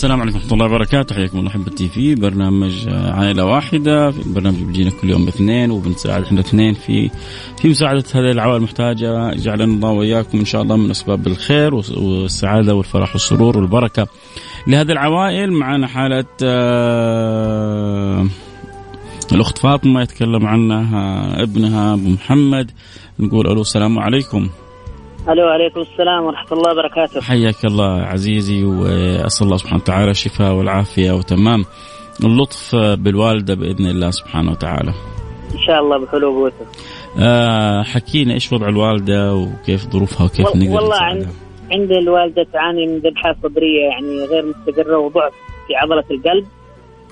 السلام عليكم ورحمة الله وبركاته. حياكم الله أحبتي في. برنامج عائلة واحدة. في برنامج بيجينا كل يوم باثنين وبنساعد إحنا اثنين في في مساعدة هذه العوائل المحتاجة. جعلنا الله وإياكم إن شاء الله من أسباب الخير والسعادة والفرح والسرور والبركة. لهذه العوائل معنا حالة آه الأخت فاطمة يتكلم عنها ابنها أبو محمد. نقول ألو السلام عليكم. ألو عليكم السلام ورحمة الله وبركاته حياك الله عزيزي وأسأل الله سبحانه وتعالى الشفاء والعافية وتمام اللطف بالوالدة بإذن الله سبحانه وتعالى. إن شاء الله بحلو قوته. آه حكينا إيش وضع الوالدة وكيف ظروفها وكيف وال- نقدر والله نساعدها؟ عند عند الوالدة تعاني من ذبحة صدرية يعني غير مستقرة وضعف في عضلة القلب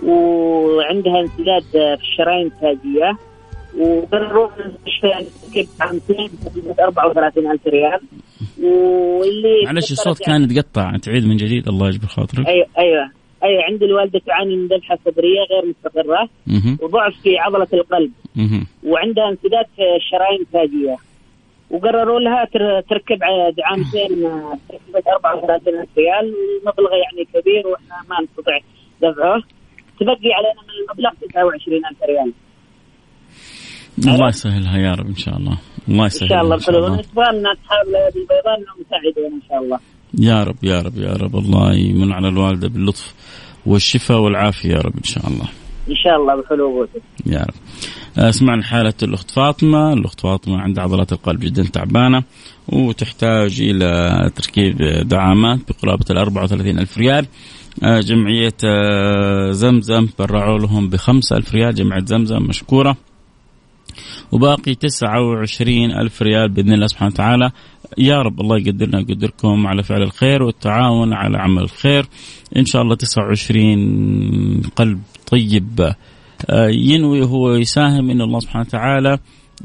وعندها انسداد في الشرايين التاجية وقرروا في المستشفى تركب عامتين بقيمه 34000 ريال. واللي معلش الصوت يعني- كان يتقطع. تعيد من جديد الله يجبر خاطرك. أيوه أيوه. أيوه عند الوالدة تعاني من ذبحه صدرية غير مستقرة. وضعف في عضلة القلب. وعندها انسداد في الشرايين التاجية. وقرروا لها تر- تركب دعامتين بتكلفة 34000 ريال. المبلغ يعني كبير وإحنا ما نستطيع دفعه. تبقي علينا من المبلغ 29000 ريال. الله يسهلها يا رب إن شاء الله. الله إن يسهلها إن شاء الله. ونسبة من أصحاب الأيادي البيضاء إنهم يساعدون إن شاء الله. يا رب يا رب يا رب. الله يمن على الوالدة باللطف والشفاء والعافية يا رب إن شاء الله. إن شاء الله بحلو قوتك يا رب. آه، سمعنا حالة الأخت فاطمة. الأخت فاطمة عندها عضلات القلب جدا تعبانة وتحتاج إلى تركيب دعامات بقرابة ال 34 ألف ريال. آه، جمعية آه، زمزم برعوا لهم بخمسة ألف ريال. جمعية زمزم مشكورة. وباقي 29 ألف ريال بإذن الله سبحانه وتعالى. يا رب الله يقدرنا ويقدركم على فعل الخير والتعاون على عمل الخير. إن شاء الله 29 قلب طيب. آه، ينوي هو يساهم إن الله سبحانه وتعالى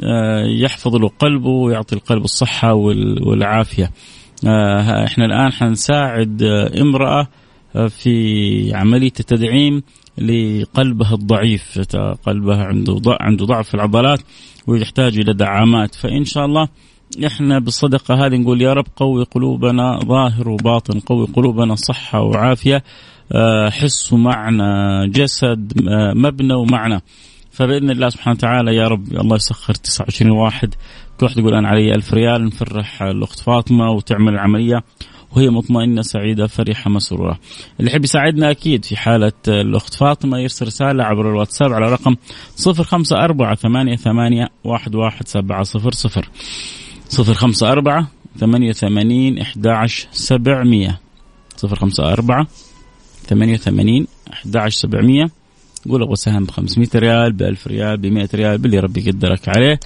آه، يحفظ له قلبه ويعطي القلب الصحة وال- والعافية. آه، إحنا الآن حنساعد آه، في عملية التدعيم لقلبها الضعيف قلبها عنده عنده ضعف في العضلات ويحتاج إلى دعامات. فإن شاء الله إحنا بالصدقة هذه نقول يا رب قوي قلوبنا ظاهر وباطن قوي قلوبنا صحة وعافية. آه، حس ومعنى جسد آه، مبنى ومعنى. فبإذن الله سبحانه وتعالى يا رب الله يسخر 29 واحد. كل واحد يقول أنا علي ألف ريال نفرح الأخت فاطمة وتعمل العملية. وهي مطمئنة سعيدة فرحة مسرورة. اللي يحب يساعدنا أكيد في حالة الأخت فاطمة يرسل رسالة عبر الواتساب على رقم 054 88 11700 054 88 11700 054 88 11700 قول أبغى سهم ب 500 ريال ب 1000 ريال ب 100 ريال باللي ربي يقدرك عليه.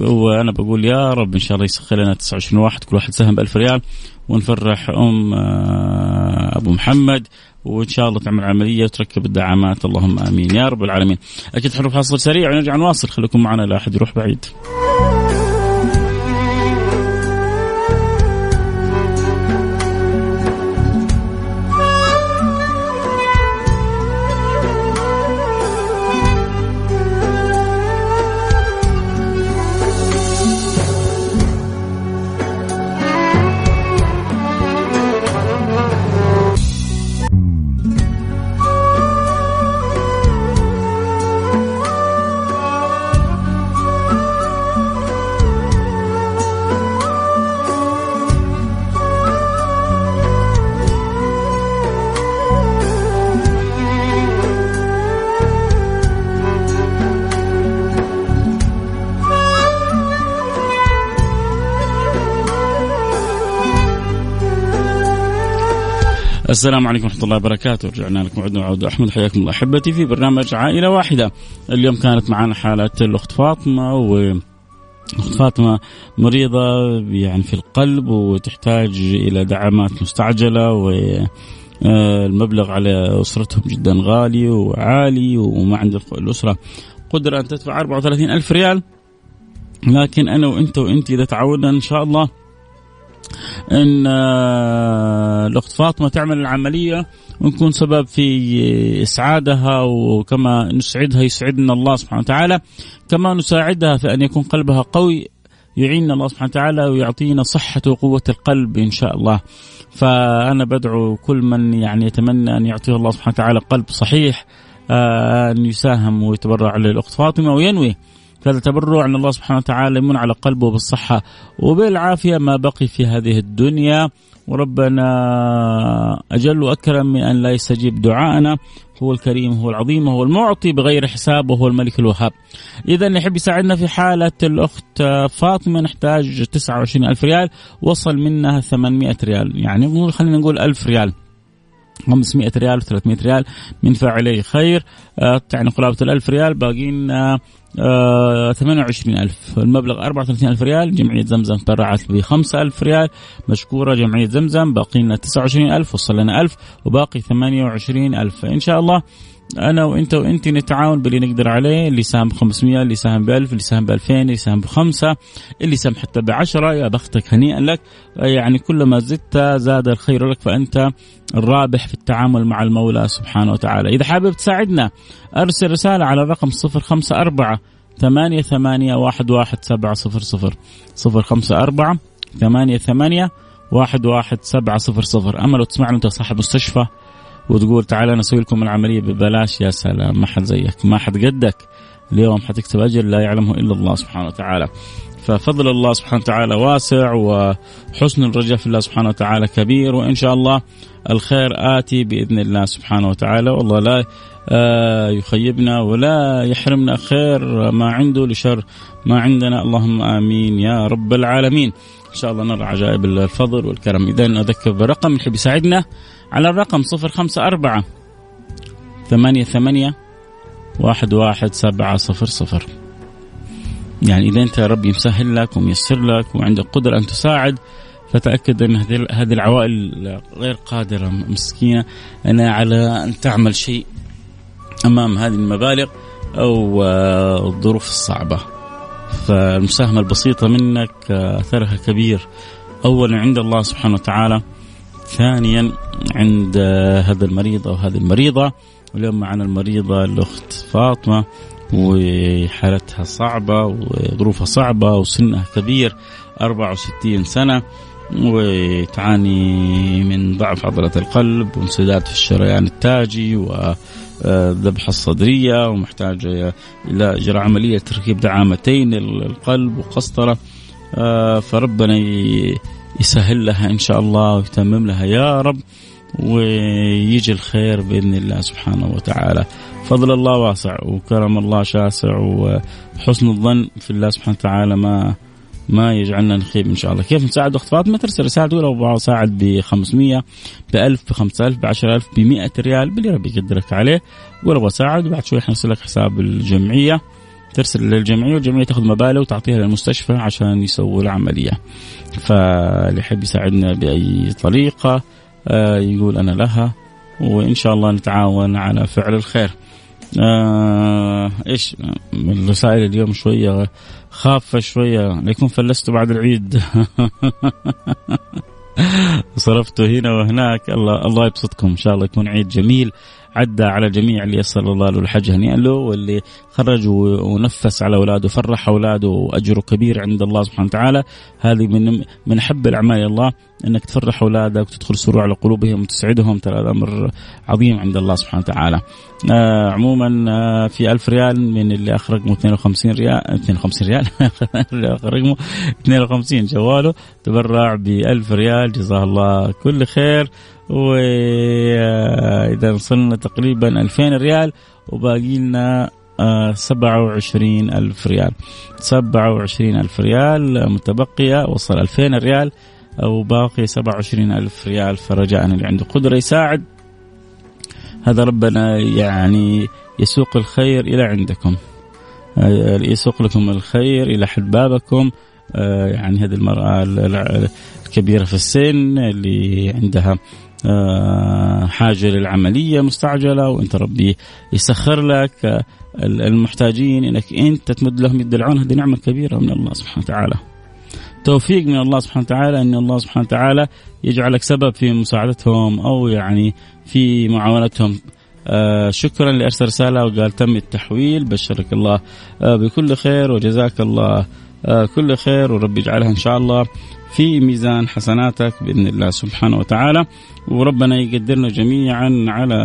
وأنا بقول يا رب إن شاء الله يسخر لنا 29 واحد كل واحد سهم ب 1000 ريال. ونفرح أم آه، أبو محمد وإن شاء الله تعمل عملية وتركب الدعامات اللهم آمين يا رب العالمين. أكيد حنروح فاصل سريع ونرجع نواصل خليكم معنا لا أحد يروح بعيد. السلام عليكم ورحمة الله وبركاته. رجعنا لكم عدنا وعود أحمد حياكم الله. أحبتي في برنامج عائلة واحدة. اليوم كانت معنا حالة الأخت فاطمة و أخت فاطمة مريضة يعني في القلب وتحتاج إلى دعامات مستعجلة و آه، المبلغ على أسرتهم جدا غالي وعالي وما عند الأسرة. قدرة أن تدفع 34 ألف ريال. لكن أنا وأنت وانت إذا تعودنا إن شاء الله إن آه، الأخت فاطمة تعمل العملية ونكون سبب في إسعادها وكما نسعدها يسعدنا الله سبحانه وتعالى. كما نساعدها في أن يكون قلبها قوي يعيننا الله سبحانه وتعالى ويعطينا صحة وقوة القلب إن شاء الله. فأنا بدعو كل من يعني يتمنى أن يعطيه الله سبحانه وتعالى قلب صحيح آه، أن يساهم ويتبرع للأخت فاطمة وينوي هذا تبرع أن الله سبحانه وتعالى يمن على قلبه بالصحة وبالعافية ما بقي في هذه الدنيا. وربنا أجل وأكرم من أن لا يستجيب دعاءنا. هو الكريم هو العظيم هو المعطي بغير حساب وهو الملك الوهاب. إذا يحب يساعدنا في حالة الأخت فاطمة نحتاج 29 ألف ريال. وصل منها 800 ريال. يعني خلينا نقول ألف ريال. 500 ريال و300 ريال من فاعلي خير. آه، يعني قرابة الألف ريال باقي لنا آه 28000 المبلغ 34000 ريال جمعية زمزم تبرعت ب 5000 ريال. مشكورة جمعية زمزم باقي لنا 29000 وصل لنا 1000 وباقي 28000 إن شاء الله أنا وإنت وانت نتعاون باللي نقدر عليه اللي ساهم ب 500 اللي ساهم ب 1000 اللي ساهم ب 2000 اللي ساهم بخمسة اللي ساهم حتى ب 10 يا بختك هنيئا لك. يعني كلما زدت زاد الخير لك فأنت الرابح في التعامل مع المولى سبحانه وتعالى. إذا حابب تساعدنا أرسل رسالة على الرقم 054 ثمانية ثمانية واحد واحد سبعة صفر صفر صفر خمسة أربعة ثمانية ثمانية واحد واحد سبعة صفر صفر. أما لو تسمعنا أنت صاحب مستشفى وتقول تعال أنا أسوي لكم العملية ببلاش يا سلام ما حد زيك ما حد قدك. اليوم حتكتب أجر لا يعلمه إلا الله سبحانه وتعالى. ففضل الله سبحانه وتعالى واسع وحسن الرجاء في الله سبحانه وتعالى كبير وإن شاء الله الخير آتي بإذن الله سبحانه وتعالى. والله لا آه، يخيبنا ولا يحرمنا خير ما عنده لشر ما عندنا. اللهم آمين يا رب العالمين. إن شاء الله نرى عجائب الفضل والكرم. إذا أذكر برقم يحب يساعدنا على الرقم 054 ثمانية ثمانية واحد واحد سبعة صفر صفر. يعني إذا أنت ربي مسهل لك وميسر لك وعندك قدرة أن تساعد فتأكد أن هذه العوائل غير قادرة مسكينة. أنا على أن تعمل شيء أمام هذه المبالغ أو آه، الظروف الصعبة. فالمساهمة البسيطة منك أثرها كبير. أولا عند الله سبحانه وتعالى ثانيا عند هذا المريض أو هذه المريضة. واليوم معنا المريضة الأخت فاطمة وحالتها صعبة وظروفها صعبة وسنها كبير 64 سنة وتعاني من ضعف عضلة القلب وانسداد في الشريان التاجي وذبحة الصدرية ومحتاجة إلى إجراء عملية تركيب دعامتين للقلب وقسطرة آه، فربنا يسهل لها إن شاء الله ويتمم لها يا رب ويجي الخير بإذن الله سبحانه وتعالى. فضل الله واسع وكرم الله شاسع وحسن الظن في الله سبحانه وتعالى ما ما يجعلنا نخيب إن شاء الله. كيف نساعد أخت فاطمة؟ ترسل رسالة تقول أبغى اساعد ب 500 ب 1000 ب 5000 ب 10000 ب 100 ريال باللي ربي يقدرك عليه. قول أبغى اساعد وبعد شوي حنرسل لك حساب الجمعية. ترسل للجمعية والجمعية تاخذ مبالغ وتعطيها للمستشفى عشان يسووا العملية فاللي يحب يساعدنا بأي طريقة آه يقول أنا لها وإن شاء الله نتعاون على فعل الخير. آه إيش؟ الرسائل اليوم شوية خافة شوية ليكون فلستوا بعد العيد. صرفتوا هنا وهناك. الله الله يبسطكم. إن شاء الله يكون عيد جميل. عدى على الجميع اللي يسر الله له الحج هنيئا له واللي خرج ونفس على أولاده وفرح أولاده واجره كبير عند الله سبحانه وتعالى. هذه من من أحب الأعمال إلى الله إنك تفرح أولادك وتدخل سرور على قلوبهم وتسعدهم ترى الامر عظيم عند الله سبحانه وتعالى. آه عموما آه في ألف ريال من اللي اخ رقمه 52 ريال 52 ريال اللي اخ رقمه 52 جواله تبرع ب 1000 ريال جزاه الله كل خير. وإذا وصلنا تقريبا 2000 ريال وباقي لنا آه، سبعة وعشرين ألف ريال. سبعة وعشرين ألف ريال متبقية وصل ألفين ريال وباقي سبعة وعشرين ألف ريال فرجاء اللي عنده قدرة يساعد. هذا ربنا يعني يسوق الخير إلى عندكم. آه، يسوق لكم الخير إلى حد بابكم آه، يعني هذه المرأة الكبيرة في السن اللي عندها آه، حاجة للعملية مستعجلة وأنت ربي يسخر لك آه، المحتاجين إنك أنت تمد لهم يد العون. هذه نعمة كبيرة من الله سبحانه وتعالى. توفيق من الله سبحانه وتعالى إن الله سبحانه وتعالى يجعلك سبب في مساعدتهم أو يعني في معاونتهم. آه شكرا لأرسل رسالة وقال تم التحويل. بشرك الله آه بكل خير وجزاك الله آه كل خير ورب يجعلها إن شاء الله. في ميزان حسناتك بإذن الله سبحانه وتعالى. وربنا يقدرنا جميعا على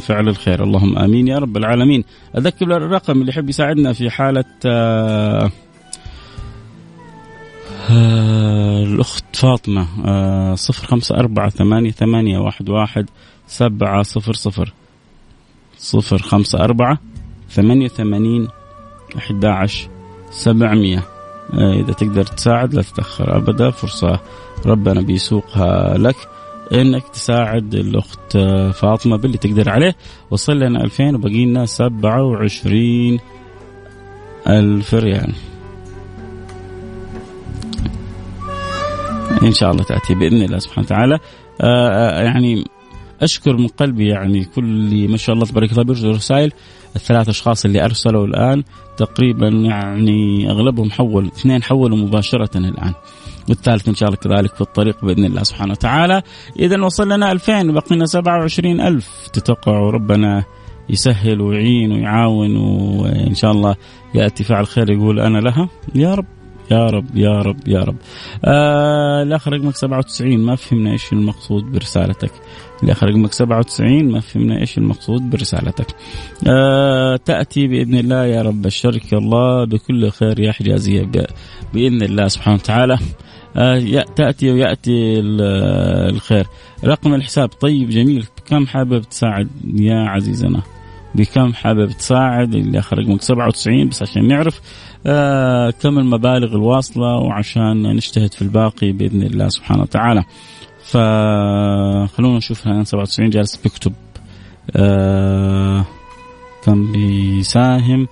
فعل الخير. اللهم آمين يا رب العالمين. أذكر الرقم اللي يحب يساعدنا في حالة آه الأخت فاطمة آه صفر خمسة أربعة ثمانية ثمانية واحد واحد سبعة صفر صفر صفر خمسة أربعة ثمانية ثمانين أحد عشر سبعمية. آه إذا تقدر تساعد لا تتأخر أبدا فرصة ربنا بيسوقها لك. إنك تساعد الأخت فاطمة باللي تقدر عليه. وصل لنا 2000 وبقي لنا 27 ألف ريال. إن شاء الله تأتي بإذن الله سبحانه وتعالى. آه يعني أشكر من قلبي يعني كل ما شاء الله تبارك الله بيرسل رسائل. الثلاث أشخاص اللي أرسلوا الآن تقريبا يعني أغلبهم حول اثنين حولوا مباشرة الآن. والثالث إن شاء الله كذلك في الطريق بإذن الله سبحانه وتعالى. اذا وصل لنا 2000 بقينا 27000 تتوقعوا ربنا يسهل ويعين ويعاون وإن شاء الله يأتي فعل خير يقول أنا لها. يا رب. يا رب يا رب يا رب. آه الآخر رقمك 97 ما فهمنا إيش المقصود برسالتك. الآخر رقمك 97 ما فهمنا إيش المقصود برسالتك. آه تأتي بإذن الله يا رب الشرك الله بكل خير يا حجازيه بإذن الله سبحانه وتعالى. آه تأتي ويأتي الخير. رقم الحساب طيب جميل. كم حابب تساعد يا عزيزنا؟ بكم حابب تساعد؟ اللي اخر رقمك 97 بس عشان نعرف. آه كم المبالغ الواصلة وعشان نجتهد في الباقي بإذن الله سبحانه وتعالى. فخلونا نشوف الان 97 جالس بيكتب. آه كم بيساهم؟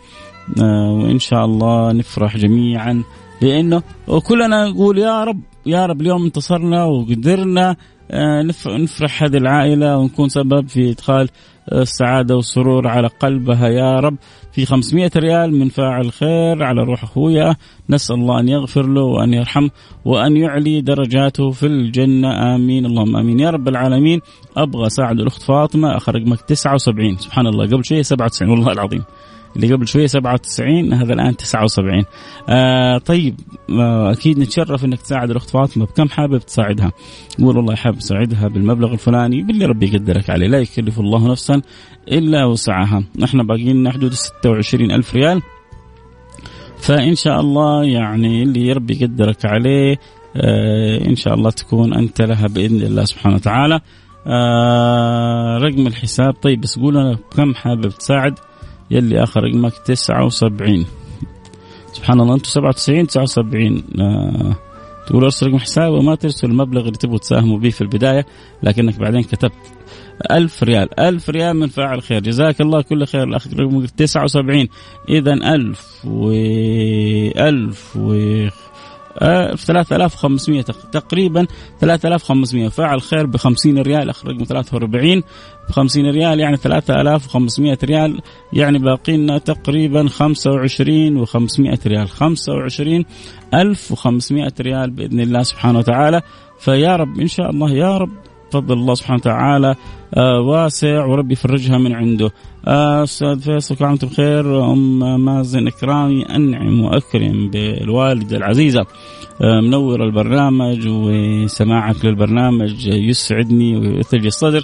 آه وإن شاء الله نفرح جميعا. لأنه وكلنا نقول يا رب يا رب اليوم انتصرنا وقدرنا. نفرح هذه العائلة ونكون سبب في إدخال السعادة والسرور على قلبها. يا رب في 500 ريال من فاعل خير على روح أخويا. نسأل الله أن يغفر له وأن يرحمه وأن يعلي درجاته في الجنة. آمين. اللهم آمين. يا رب العالمين. أبغى أساعد الأخت فاطمة. آخر رقمك 79 سبحان الله. قبل شوية 97 والله العظيم. اللي قبل شوية 97 هذا الآن 79 آه طيب آه أكيد نتشرف إنك تساعد الأخت فاطمة. بكم حابب تساعدها؟ قول والله حابب أساعدها بالمبلغ الفلاني باللي ربي يقدرك عليه لا يكلف الله نفسا إلا وسعها. إحنا باقي لنا حدود 26 ألف ريال. فإن شاء الله يعني اللي ربي يقدرك عليه آه إن شاء الله تكون أنت لها بإذن الله سبحانه وتعالى. آه رقم الحساب طيب بس قول أنا كم حابب تساعد. يلي آخر رقمك 79 سبحان الله أنتم 97 79 آه تقول أرسل رقم حساب وما ترسل المبلغ اللي تبغوا تساهموا به في البداية لكنك بعدين كتبت ألف ريال. ألف ريال من فاعل خير. جزاك الله كل خير. الأخ رقمك 79 إذا ألف و ألف و 3500 تقريبا 3500 فاعل خير ب 50 ريال اخر رقم 43 ب 50 ريال يعني 3500 ريال. يعني باقي لنا تقريبا 25 و500 ريال. 25 1500 ريال بإذن الله سبحانه وتعالى. فيا رب إن شاء الله يا رب فضل الله سبحانه وتعالى آه واسع وربي يفرجها من عنده. آه، أستاذ فيصل كل عام بخير. أم مازن إكرامي أنعم وأكرم بالوالدة العزيزة. آه، منور البرنامج وسماعك للبرنامج يسعدني ويثلج الصدر.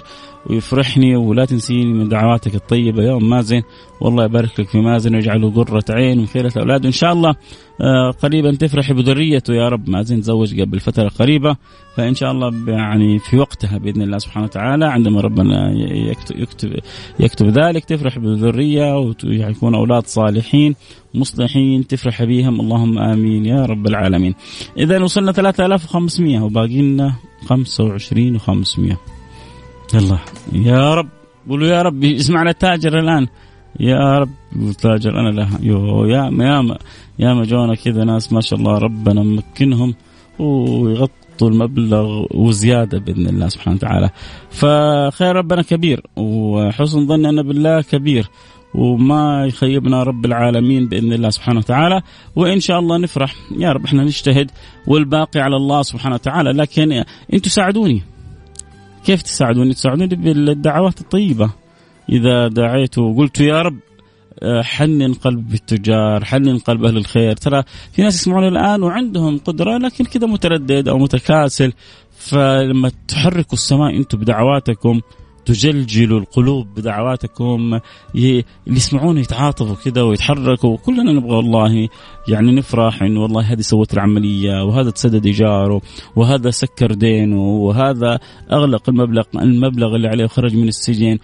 ويفرحني ولا تنسيني من دعواتك الطيبة. يا أم مازن والله يبارك لك في مازن ويجعله قرة عين وخيرة أولاده إن شاء الله آه، قريبا تفرح بذريته. يا رب مازن تزوج قبل فترة قريبة. فإن شاء الله يعني في وقتها بإذن الله سبحانه وتعالى عندما ربنا يكتب, يكتب, يكتب ذلك تفرح بذرية ويكون أولاد صالحين مصلحين تفرح بهم. اللهم آمين يا رب العالمين. إذا وصلنا 3500 وباقي لنا 25 و500 يلا. يا رب. قولوا يا رب اسمعنا التاجر الآن. يا رب تاجر أنا لها يو يا ما يا ما يا ما جونا كذا ناس ما شاء الله ربنا ممكنهم. ويغطوا المبلغ وزيادة بإذن الله سبحانه وتعالى. فخير ربنا كبير وحسن ظننا بالله كبير. وما يخيبنا رب العالمين بإذن الله سبحانه وتعالى. وإن شاء الله نفرح. يا رب إحنا نجتهد والباقي على الله سبحانه وتعالى. لكن أنتم ساعدوني. كيف تساعدوني؟ تساعدوني بالدعوات الطيبة. إذا دعيت وقلت يا رب آه، حنن قلب التجار حنن قلب أهل الخير. ترى في ناس يسمعون الآن وعندهم قدرة لكن كذا متردد أو متكاسل. فلما تحركوا السماء أنتم بدعواتكم تجلجل القلوب بدعواتكم يسمعون يتعاطفوا كذا ويتحركوا وكلنا نبغى والله يعني نفرح انه والله هذه سوت العملية وهذا تسدد إيجاره وهذا سكر دينه وهذا أغلق المبلغ المبلغ اللي عليه وخرج من السجن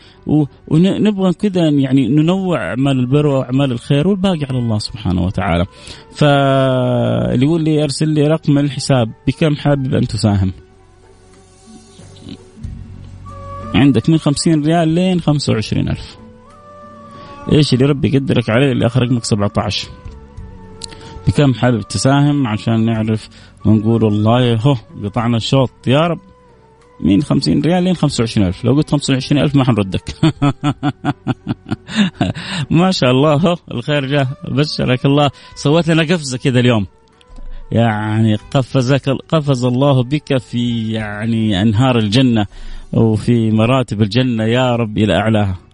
ونبغى كذا يعني ننوع اعمال البر وأعمال الخير والباقي على الله سبحانه وتعالى. فاللي يقول لي أرسل لي رقم الحساب بكم حابب أن تساهم؟ عندك من خمسين ريال لين خمسة وعشرين ألف. إيش اللي ربي يقدرك عليه اللي آخر رقمك 17 بكم حابب تساهم عشان نعرف ونقول والله هو قطعنا الشوط. يا رب. من 50 ريال لين 25 ألف. لو قلت 25 ألف ما حنردك. ما شاء الله. هو الخير جاء. بشرك الله. سويت لنا قفزة كذا اليوم. يعني قفزك قفز الله بك في يعني أنهار الجنة وفي مراتب الجنة يا رب إلى أعلاها.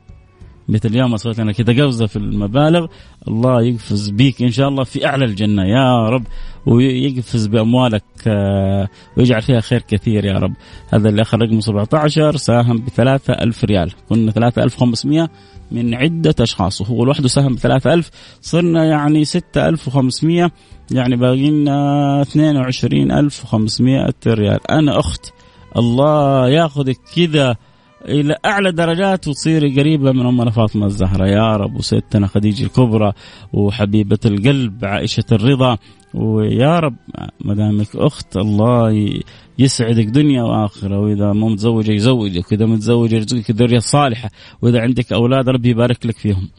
مثل اليوم سويت لنا كذا قفزة في المبالغ. الله يقفز بيك إن شاء الله في أعلى الجنة. يا رب. ويقفز بأموالك آه، ويجعل فيها خير كثير يا رب. هذا اللي أخذ رقم 17 ساهم بثلاثة ألف ريال. كنا ثلاثة ألف خمسمية من عدة أشخاص. وهو لوحده ساهم بثلاثة ألف. صرنا يعني ستة ألف وخمسمية يعني باقي لنا اثنين وعشرين ألف وخمسمية ريال. أنا أخت الله ياخذك كذا إلى أعلى درجات وتصيري قريبة من أمنا فاطمة الزهراء يا رب وسيدتنا خديجة الكبرى وحبيبة القلب عائشة الرضا. ويا رب ما دامك أخت الله يسعدك دنيا وآخرة. وإذا مو متزوجة يزوجك وإذا متزوجة يرزقك ذريه صالحه وإذا عندك أولاد ربي يبارك لك فيهم.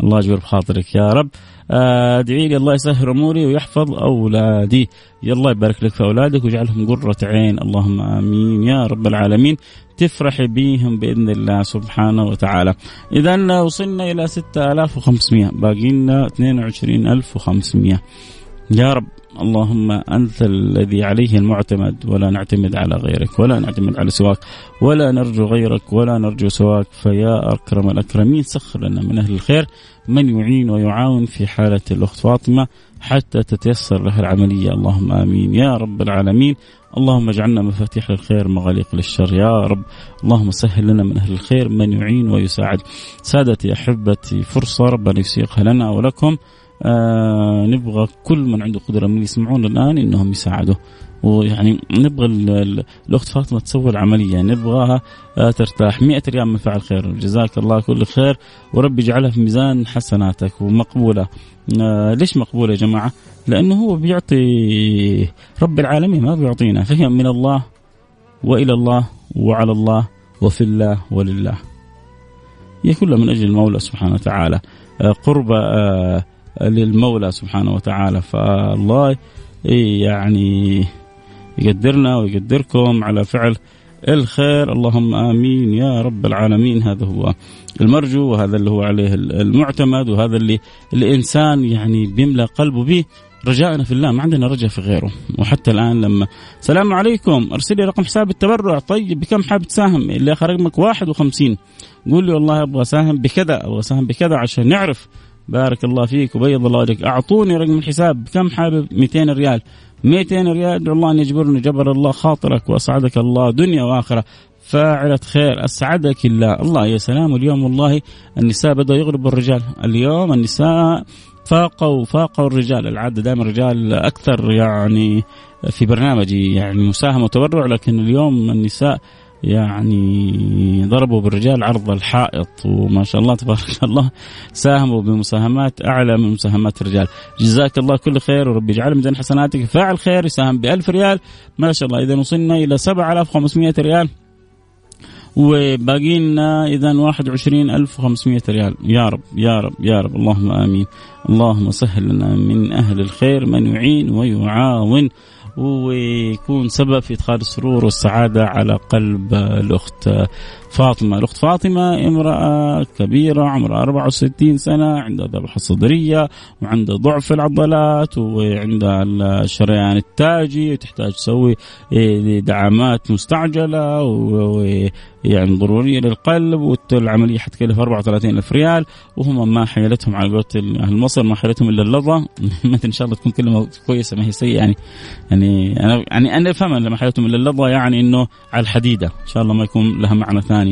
الله يجبر بخاطرك. يا رب ادعي لي الله يسهل أموري ويحفظ أولادي. يا الله يبارك لك في أولادك ويجعلهم قرة عين. اللهم آمين. يا رب العالمين. تفرحي بهم بإذن الله سبحانه وتعالى. اذا وصلنا إلى 6500 باقي لنا 22500 يا رب. اللهم أنت الذي عليه المعتمد ولا نعتمد على غيرك ولا نعتمد على سواك ولا نرجو غيرك ولا نرجو سواك. فيا أكرم الأكرمين سخر لنا من أهل الخير. من يعين ويعاون في حالة الأخت فاطمة حتى تتيسر لها العملية. اللهم آمين. يا رب العالمين. اللهم اجعلنا مفاتيح للخير مغاليق للشر. يا رب. اللهم سهل لنا من أهل الخير. من يعين ويساعد. سادتي أحبتي فرصة ربنا يسيقها لنا ولكم. آه نبغى كل من عنده قدرة من يسمعون الآن إنهم يساعدوا ويعني نبغى الأخت فاطمة تسوي العملية. نبغاها آه ترتاح. 100 ريال من فعل خير. جزاك الله كل خير. وربي يجعلها في ميزان حسناتك ومقبولة. آه ليش مقبولة يا جماعة؟ لأنه هو بيعطي رب العالمين ما بيعطينا. فهي من الله وإلى الله وعلى الله وفي الله ولله. هي كلها من أجل المولى سبحانه وتعالى. آه قرب للمولى سبحانه وتعالى. فالله يعني يقدرنا ويقدركم على فعل الخير. اللهم آمين يا رب العالمين. هذا هو المرجو وهذا اللي هو عليه المعتمد وهذا اللي الإنسان يعني بيملأ قلبه به. رجاءنا في الله ما عندنا رجاء في غيره. وحتى الآن لما السلام عليكم أرسل لي رقم حساب التبرع. طيب بكم حابب تساهم؟ اللي آخر رقمك 51 قول لي والله أبغى أساهم بكذا أبغى أساهم بكذا عشان نعرف بارك الله فيك وبيض الله وجهك. أعطوني رقم الحساب. كم حابب؟ 200 ريال. 200 ريال. ادعو الله أن يجبرني. جبر الله خاطرك وأسعدك الله دنيا وآخرة. فاعلة خير. أسعدك الله. الله يا سلام. اليوم والله النساء بدأوا يغلبوا الرجال. اليوم النساء فاقوا فاقوا الرجال. العاده دائما الرجال أكثر يعني في برنامجي. يعني مساهمة وتبرع. لكن اليوم النساء يعني ضربوا بالرجال عرض الحائط وما شاء الله تبارك الله ساهموا بمساهمات أعلى من مساهمات الرجال. جزاك الله كل خير وربي يجعل ميزان حسناتك فاعل خير يساهم ب 1000 ريال. ما شاء الله إذا وصلنا إلى 7500 ريال. وباقي لنا اذا 21500 ريال. يا رب يا رب يا رب. اللهم آمين. اللهم سهل لنا من أهل الخير من يعين ويعاون. ويكون سبب في إدخال السرور والسعاده على قلب الأخت فاطمة، الأخت فاطمة امرأة كبيرة عمرها 64 سنة عندها ذبحه صدرية وعندها ضعف في العضلات وعندها الشريان التاجي وتحتاج تسوي دعامات مستعجلة ويعني ضرورية للقلب والعملية حتكلف 34 ألف ريال وهم ما حيلتهم على قولة أهل مصر ما حيلتهم إلا اللظة. إن شاء الله تكون كلمة كويسة ما هي سيئة يعني يعني أنا يعني أنا أفهم لما حيلتهم إلا اللظة يعني إنه على الحديدة. إن شاء الله ما يكون لها معنى ثاني.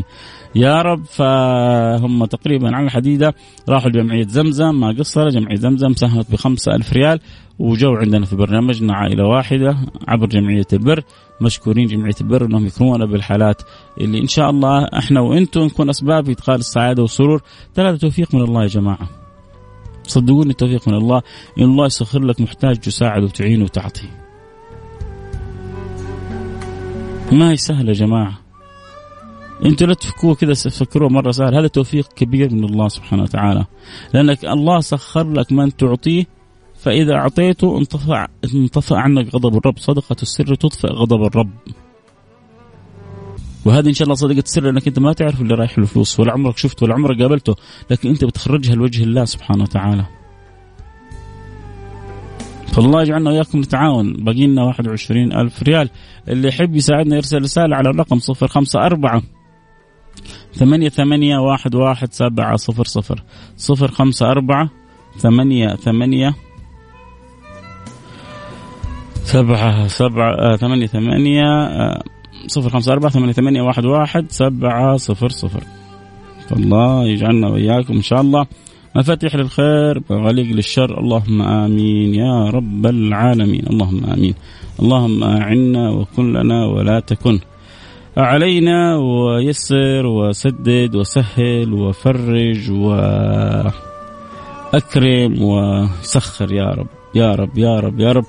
يا رب فهم تقريبا على الحديدة راحوا لجمعية زمزم ما قصر جمعية زمزم ساهمت بخمسة ألف ريال وجو عندنا في برنامجنا عائلة واحدة عبر جمعية البر مشكورين جمعية البر أنهم يكرمونا بالحالات اللي إن شاء الله إحنا وإنتم نكون أسباب إدخال السعادة والسرور. ثلاثة توفيق من الله يا جماعة. صدقوني التوفيق من الله إن الله يسخر لك محتاج تساعد وتعين وتعطي. ما هي سهلة يا جماعة؟ أنتوا لا تفكوه كذا تفكروه مرة سهل. هذا توفيق كبير من الله سبحانه وتعالى. لأنك الله سخر لك من تعطيه فإذا أعطيته انطفع انطفأ عنك غضب الرب. صدقة السر تطفئ غضب الرب. وهذه إن شاء الله صدقة السر انك أنت ما تعرف اللي رايح له فلوس ولا عمرك شفته ولا عمرك قابلته لكن أنت بتخرجها لوجه الله سبحانه وتعالى. فالله يجعلنا وإياكم نتعاون. باقي لنا 21 ألف ريال. اللي يحب يساعدنا يرسل رسالة على الرقم 054 ثمانية ثمانية واحد واحد سبعة صفر صفر. صفر خمسة أربعة ثمانية ثمانية سبعة سبعة ثمانية ثمانية آه صفر خمسة أربعة ثمانية ثمانية واحد واحد سبعة صفر صفر. فالله يجعلنا وإياكم إن شاء الله مفاتيح للخير مغاليق للشر. اللهم آمين يا رب العالمين. اللهم آمين. اللهم أعنا وكن لنا ولا تكن. علينا ويسر وسدد وسهل وفرج وأكرم وسخر يا رب يا رب يا رب يا رب.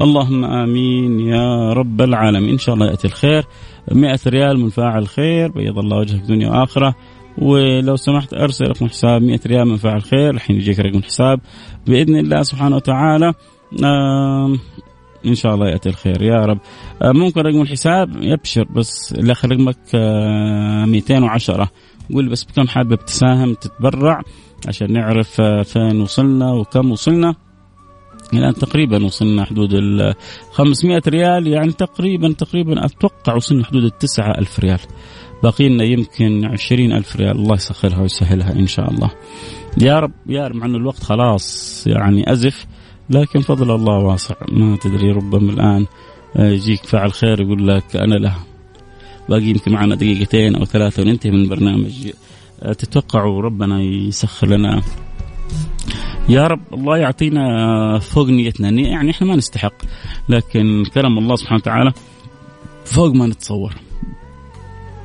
اللهم آمين يا رب العالمين. إن شاء الله يأتي الخير. مئة ريال من فاعل خير بيض الله وجهك دنيا وآخرة. ولو سمحت أرسل رقم حساب 100 ريال من فاعل خير الحين يجيك رقم حساب. بإذن الله سبحانه وتعالى إن شاء الله يأتي الخير. يا رب. آه، ممكن رقم الحساب يبشر بس اللي اخر رقمك 210 آه، قول بس بكم حابب تساهم تتبرع عشان نعرف آه، فين وصلنا وكم وصلنا. الآن تقريبا وصلنا حدود ال 500 ريال يعني تقريبا تقريبا أتوقع وصلنا حدود ال 9000 ريال. باقي لنا يمكن 20000 ريال. الله يسخرها ويسهلها إن شاء الله. يا رب يا رب مع انه الوقت خلاص يعني أزف. لكن فضل الله واسع. ما تدري ربما الآن آه، يجيك فعل خير يقول لك أنا له باقي يمكن معنا دقيقتين أو ثلاثة وننتهي من البرنامج آه، تتوقعوا ربنا يسخر لنا؟ يا رب الله يعطينا فوق نيتنا. يعني إحنا ما نستحق لكن كرم الله سبحانه وتعالى فوق ما نتصور.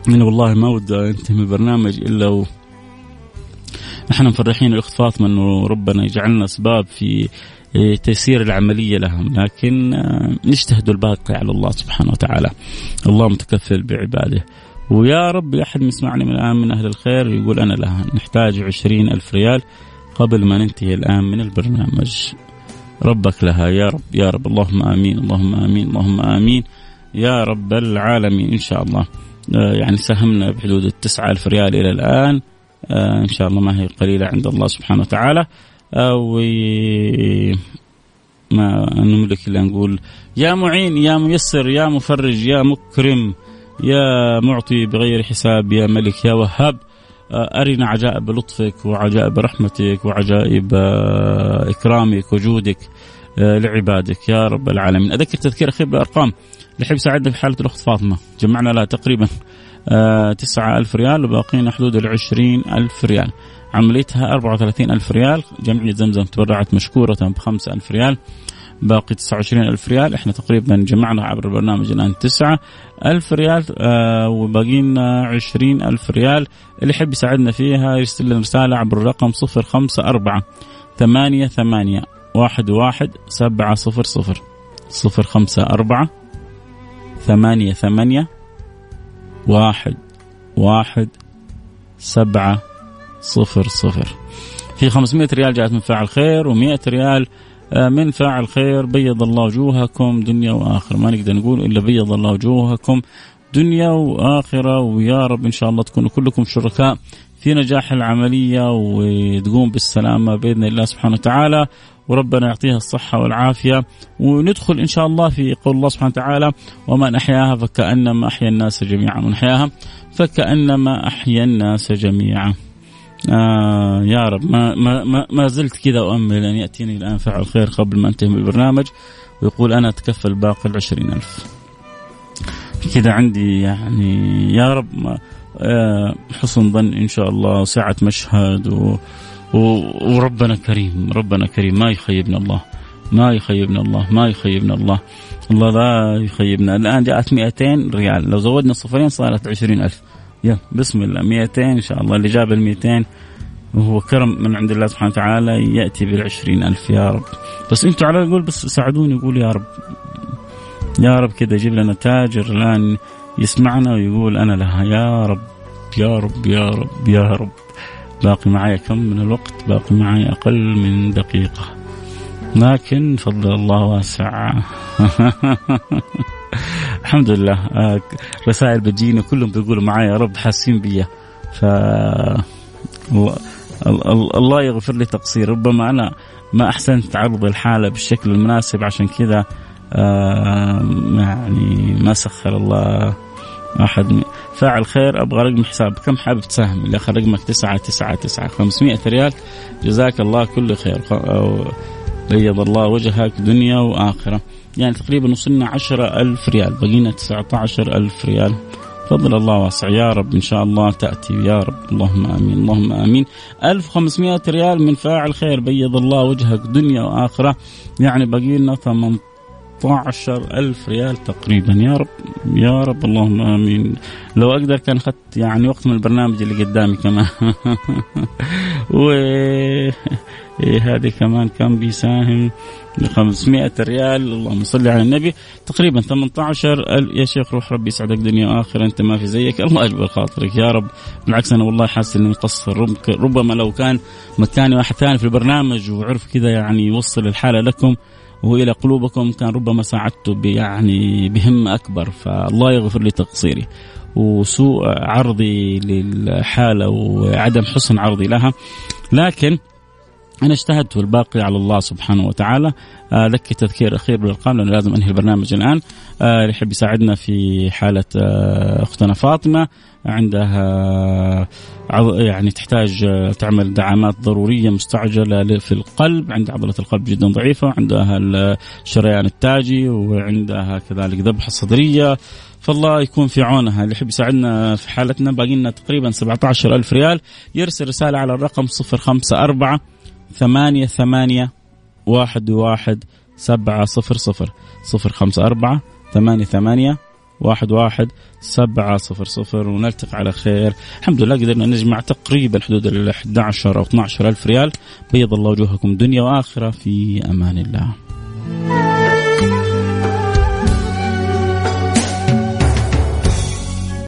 أنا والله ما ودي أنتهي من البرنامج إلا و إحنا مفرحين الاخت فاطمه انه ربنا. يجعلنا أسباب في تيسير العملية لهم. لكن آه، نجتهد الباقي على الله سبحانه وتعالى. الله متكفل بعباده. ويا رب أحد يسمعني من الآن من أهل الخير يقول أنا لها نحتاج عشرين ألف ريال قبل ما ننتهي الآن من البرنامج. ربك لها. يا رب يا رب. اللهم آمين. اللهم آمين. اللهم آمين. يا رب العالمين. إن شاء الله. آه، يعني ساهمنا بحدود التسعة ألف ريال إلى الآن. آه، إن شاء الله ما هي قليلة عند الله سبحانه وتعالى. و ما نملك إلا نقول يا معين يا ميسر يا مفرج يا مكرم يا معطي بغير حساب يا ملك يا وهاب أرنا عجائب لطفك وعجائب رحمتك وعجائب إكرامك وجودك لعبادك يا رب العالمين. أذكر تذكير أخير بالأرقام. اللي يحب يساعدنا في حالة الأخت فاطمة. جمعنا لها تقريبا تسعة ألف ريال وباقينا حدود العشرين ألف ريال. عمليتها 34 ألف ريال. جمعية زمزم تبرعت مشكورة ب 5 ألف ريال. باقي 29 ألف ريال. إحنا تقريبا جمعنا عبر البرنامج الآن 9 ألف ريال آه وباقي لنا 20 ألف ريال. اللي يحب يساعدنا فيها يرسل لنا رسالة عبر الرقم 054 ثمانية ثمانية واحد واحد سبعة صفر صفر. صفر خمسة أربعة ثمانية ثمانية واحد واحد سبعة صفر صفر. في 500 ريال جاءت من فاعل خير و100 ريال آه، من فاعل خير بيض الله وجوهكم دنيا وآخرة. ما نقدر نقول إلا بيض الله وجوهكم دنيا وآخرة. ويا رب إن شاء الله تكونوا كلكم شركاء في نجاح العملية وتقوم بالسلامة بإذن الله سبحانه وتعالى. وربنا يعطيها الصحة والعافية. وندخل إن شاء الله في قول الله سبحانه وتعالى ومن أحياها فكأنما أحيا الناس جميعا. من أحياها فكأنما أحيا الناس جميعا. آه يا رب. ما, ما, ما, ما زلت كذا أؤمل أن يأتيني الآن فعل خير قبل ما أنتهي من البرنامج ويقول أنا أتكفل باقي العشرين ألف. كذا عندي يعني يا رب آه حسن ظن إن شاء الله وسعة مشهد و وربنا كريم ربنا كريم. ما يخيبنا الله ما يخيبنا الله ما يخيبنا الله. الله لا يخيبنا. الآن جاءت 200 ريال. لو زودنا صفرين صارت 20000 يلا بسم الله. 200 إن شاء الله. اللي جاب ال 200 وهو كرم من عند الله سبحانه وتعالى يأتي بال ألف يا رب. بس أنتم على الأقل بس ساعدوني يقول يا رب. يا رب كذا يجيب لنا تاجر الآن يسمعنا ويقول أنا لها. يا رب يا رب يا رب يا رب. باقي معي كم من الوقت؟ باقي معي أقل من دقيقة. لكن فضل الله واسع. الحمد لله. آه، رسائل بتجيني كلهم بيقولوا معي يا رب حاسين بيا. ف الله يغفر لي تقصير. ربما أنا ما أحسنت عرض الحالة بالشكل المناسب عشان كذا آه، يعني ما سخر الله أحد فاعل خير أبغى رقم حساب. كم حابب تساهم؟ اللي اخر رقمك تسعة تسعة تسعة. 500 ريال. جزاك الله كل خير. بيض الله وجهك دنيا وآخرة. يعني تقريبا وصلنا عشرة ألف ريال. بقينا تسعة عشر ألف ريال. فضل الله واسع. يا رب إن شاء الله تأتي. يا رب. اللهم آمين. اللهم آمين. 1500 ريال من فاعل خير. بيض الله وجهك دنيا وآخرة. يعني بقي لنا 18 ألف ريال تقريبا. يا رب. يا رب. اللهم آمين. لو أقدر كان أخذت يعني وقت من البرنامج اللي قدامي كمان. و إيه هذه كمان كان بيساهم؟ ب 500 ريال. اللهم صل على النبي. تقريبا 18 يا شيخ روح ربي يسعدك دنيا وآخرة. أنت ما في زيك. الله يجبر خاطرك. يا رب. بالعكس أنا والله حاسس اني مقصر ربما لو كان مكاني واحد ثاني في البرنامج وعرف كذا يعني يوصل الحالة لكم وإلى قلوبكم كان ربما ساعدته يعني بهمه أكبر. فالله يغفر لي تقصيري. وسوء عرضي للحالة وعدم حسن عرضي لها. لكن أنا اجتهدت والباقي على الله سبحانه وتعالى. آه لك تذكير أخير بالارقام لأنه لازم أنهي البرنامج الآن. آه اللي يحب يساعدنا في حالة آه أختنا فاطمة عندها يعني تحتاج آه، تعمل دعامات ضرورية مستعجلة في القلب. عند عضلة القلب جدا ضعيفة عندها الشريان التاجي وعندها كذلك ذبحة صدرية. فالله يكون في عونها. اللي يحب يساعدنا في حالتنا باقي لنا تقريبا 17 ألف ريال. يرسل رسالة على الرقم 054 ثمانية ثمانية واحد واحد سبعة صفر صفر. صفر خمسة أربعة ثمانية ثمانية واحد واحد سبعة صفر صفر. ونلتقي على خير. الحمد لله قدرنا نجمع تقريبا حدود ال 11 أو 12 ألف ريال. بيض الله وجوهكم دنيا وآخرة. في أمان الله.